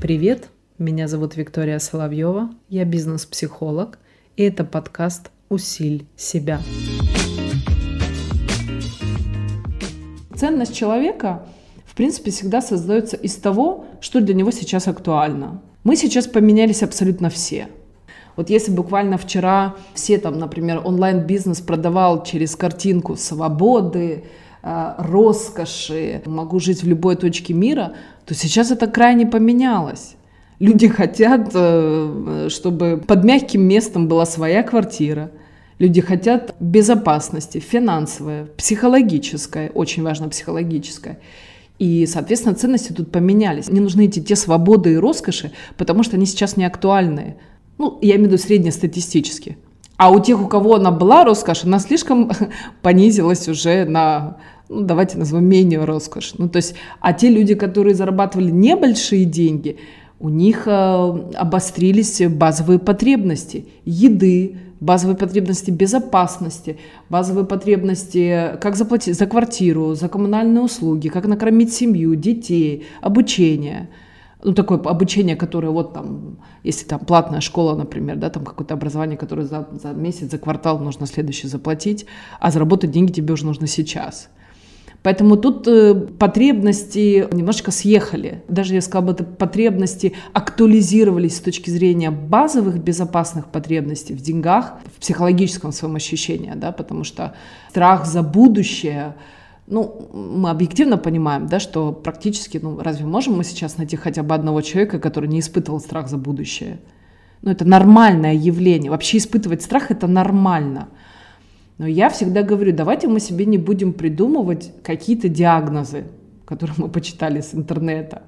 Привет, меня зовут Виктория Соловьева, я бизнес-психолог, и это подкаст «Усиль себя». Ценность человека, в принципе, всегда создается из того, что для него сейчас актуально. Мы сейчас поменялись абсолютно все. Вот если буквально вчера все там, например, онлайн-бизнес продавал через картинку свободы, роскоши, могу жить в любой точке мира, то сейчас это крайне поменялось. Люди хотят, э, чтобы под мягким местом была своя квартира, Люди хотят безопасности, финансовой, психологической, очень важно психологической. И, соответственно, ценности тут поменялись. Не нужны эти те свободы и роскоши, потому что они сейчас не актуальны. Ну, я имею в виду среднестатистически. А у тех, у кого она была роскошь, она слишком понизилась уже на, ну, давайте назовем менее роскошь. Ну, то есть, а те люди, которые зарабатывали небольшие деньги, у них э, обострились базовые потребности еды, базовые потребности безопасности, базовые потребности, как заплатить за квартиру, за коммунальные услуги, как накормить семью, детей, обучение. Ну, такое обучение, которое вот там, если там платная школа, например, да, там какое-то образование, которое за, за месяц, за квартал нужно следующий заплатить, а заработать деньги тебе уже нужно сейчас. Поэтому тут э, потребности немножечко съехали. Даже я сказала бы, это потребности актуализировались с точки зрения базовых безопасных потребностей в деньгах, в психологическом своем ощущении, да, потому что страх за будущее, ну, мы объективно понимаем, да, что практически, ну, разве можем мы сейчас найти хотя бы одного человека, который не испытывал страх за будущее? Ну, это нормальное явление. Вообще испытывать страх – это нормально. Но я всегда говорю, давайте мы себе не будем придумывать какие-то диагнозы, которые мы почитали с интернета,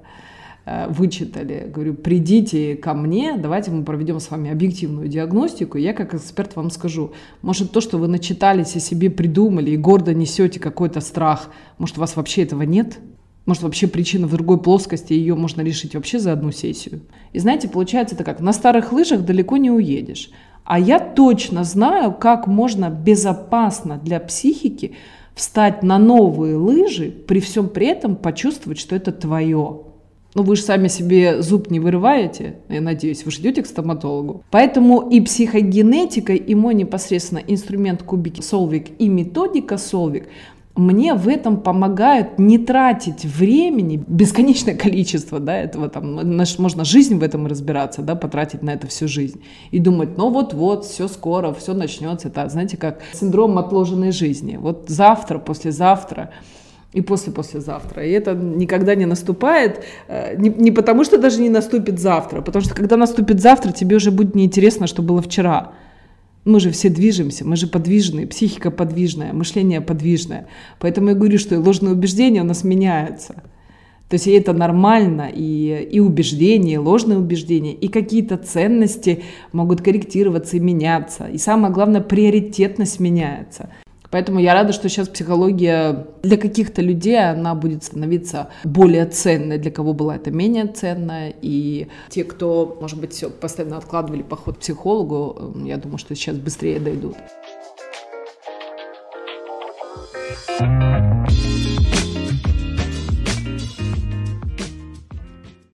вычитали. Говорю, придите ко мне, давайте мы проведем с вами объективную диагностику. Я как эксперт вам скажу, может то, что вы начитались и себе придумали и гордо несете какой-то страх, может у вас вообще этого нет? Может, вообще причина в другой плоскости, ее можно решить вообще за одну сессию. И знаете, получается это как, на старых лыжах далеко не уедешь. А я точно знаю, как можно безопасно для психики встать на новые лыжи, при всем при этом почувствовать, что это твое. Ну, вы же сами себе зуб не вырываете, я надеюсь, вы ждете к стоматологу. Поэтому и психогенетика, и мой непосредственно инструмент кубики Солвик, и методика Солвик мне в этом помогают не тратить времени, бесконечное количество, да, этого там, можно жизнь в этом разбираться, да, потратить на это всю жизнь. И думать, ну вот-вот, все скоро, все начнется, это, знаете, как синдром отложенной жизни, вот завтра, послезавтра, и после-послезавтра. И это никогда не наступает, э, не, не потому что даже не наступит завтра, потому что когда наступит завтра, тебе уже будет неинтересно, что было вчера. Мы же все движемся, мы же подвижные, психика подвижная, мышление подвижное. Поэтому я говорю, что ложные убеждения у нас меняются. То есть это нормально, и, и убеждения, и ложные убеждения, и какие-то ценности могут корректироваться и меняться. И самое главное, приоритетность меняется. Поэтому я рада, что сейчас психология для каких-то людей, она будет становиться более ценной, для кого была это менее ценная. И те, кто, может быть, постоянно откладывали поход к психологу, я думаю, что сейчас быстрее дойдут. thank you